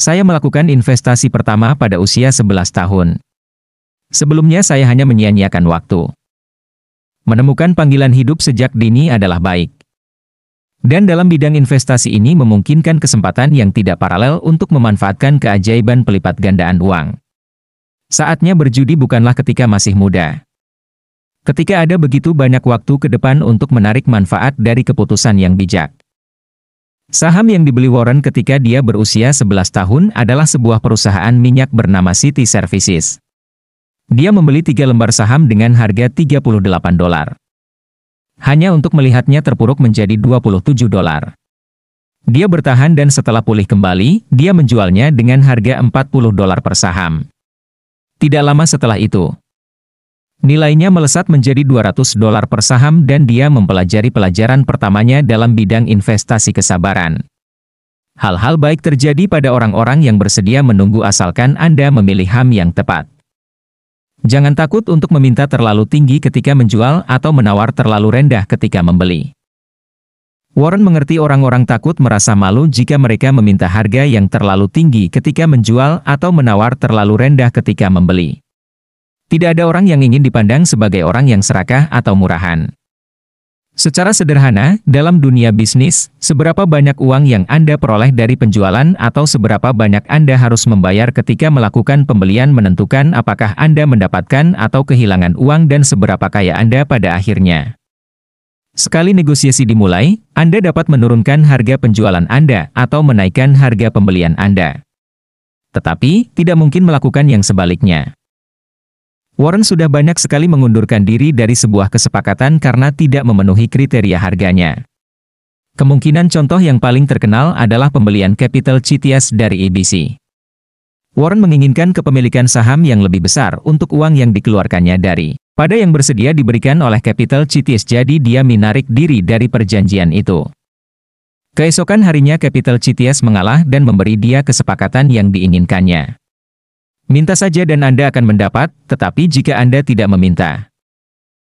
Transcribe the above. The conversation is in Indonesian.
Saya melakukan investasi pertama pada usia 11 tahun. Sebelumnya saya hanya menyia-nyiakan waktu. Menemukan panggilan hidup sejak dini adalah baik. Dan dalam bidang investasi ini memungkinkan kesempatan yang tidak paralel untuk memanfaatkan keajaiban pelipat gandaan uang. Saatnya berjudi bukanlah ketika masih muda. Ketika ada begitu banyak waktu ke depan untuk menarik manfaat dari keputusan yang bijak. Saham yang dibeli Warren ketika dia berusia 11 tahun adalah sebuah perusahaan minyak bernama City Services. Dia membeli tiga lembar saham dengan harga 38 dolar. Hanya untuk melihatnya terpuruk menjadi 27 dolar. Dia bertahan dan setelah pulih kembali, dia menjualnya dengan harga 40 dolar per saham. Tidak lama setelah itu, Nilainya melesat menjadi 200 dolar per saham dan dia mempelajari pelajaran pertamanya dalam bidang investasi kesabaran. Hal-hal baik terjadi pada orang-orang yang bersedia menunggu asalkan Anda memilih ham yang tepat. Jangan takut untuk meminta terlalu tinggi ketika menjual atau menawar terlalu rendah ketika membeli. Warren mengerti orang-orang takut merasa malu jika mereka meminta harga yang terlalu tinggi ketika menjual atau menawar terlalu rendah ketika membeli. Tidak ada orang yang ingin dipandang sebagai orang yang serakah atau murahan. Secara sederhana, dalam dunia bisnis, seberapa banyak uang yang Anda peroleh dari penjualan atau seberapa banyak Anda harus membayar ketika melakukan pembelian menentukan apakah Anda mendapatkan atau kehilangan uang dan seberapa kaya Anda pada akhirnya. Sekali negosiasi dimulai, Anda dapat menurunkan harga penjualan Anda atau menaikkan harga pembelian Anda. Tetapi, tidak mungkin melakukan yang sebaliknya. Warren sudah banyak sekali mengundurkan diri dari sebuah kesepakatan karena tidak memenuhi kriteria harganya. Kemungkinan contoh yang paling terkenal adalah pembelian Capital CTS dari ABC. Warren menginginkan kepemilikan saham yang lebih besar untuk uang yang dikeluarkannya dari pada yang bersedia diberikan oleh Capital CTS jadi dia menarik diri dari perjanjian itu. Keesokan harinya Capital CTS mengalah dan memberi dia kesepakatan yang diinginkannya. Minta saja dan Anda akan mendapat, tetapi jika Anda tidak meminta,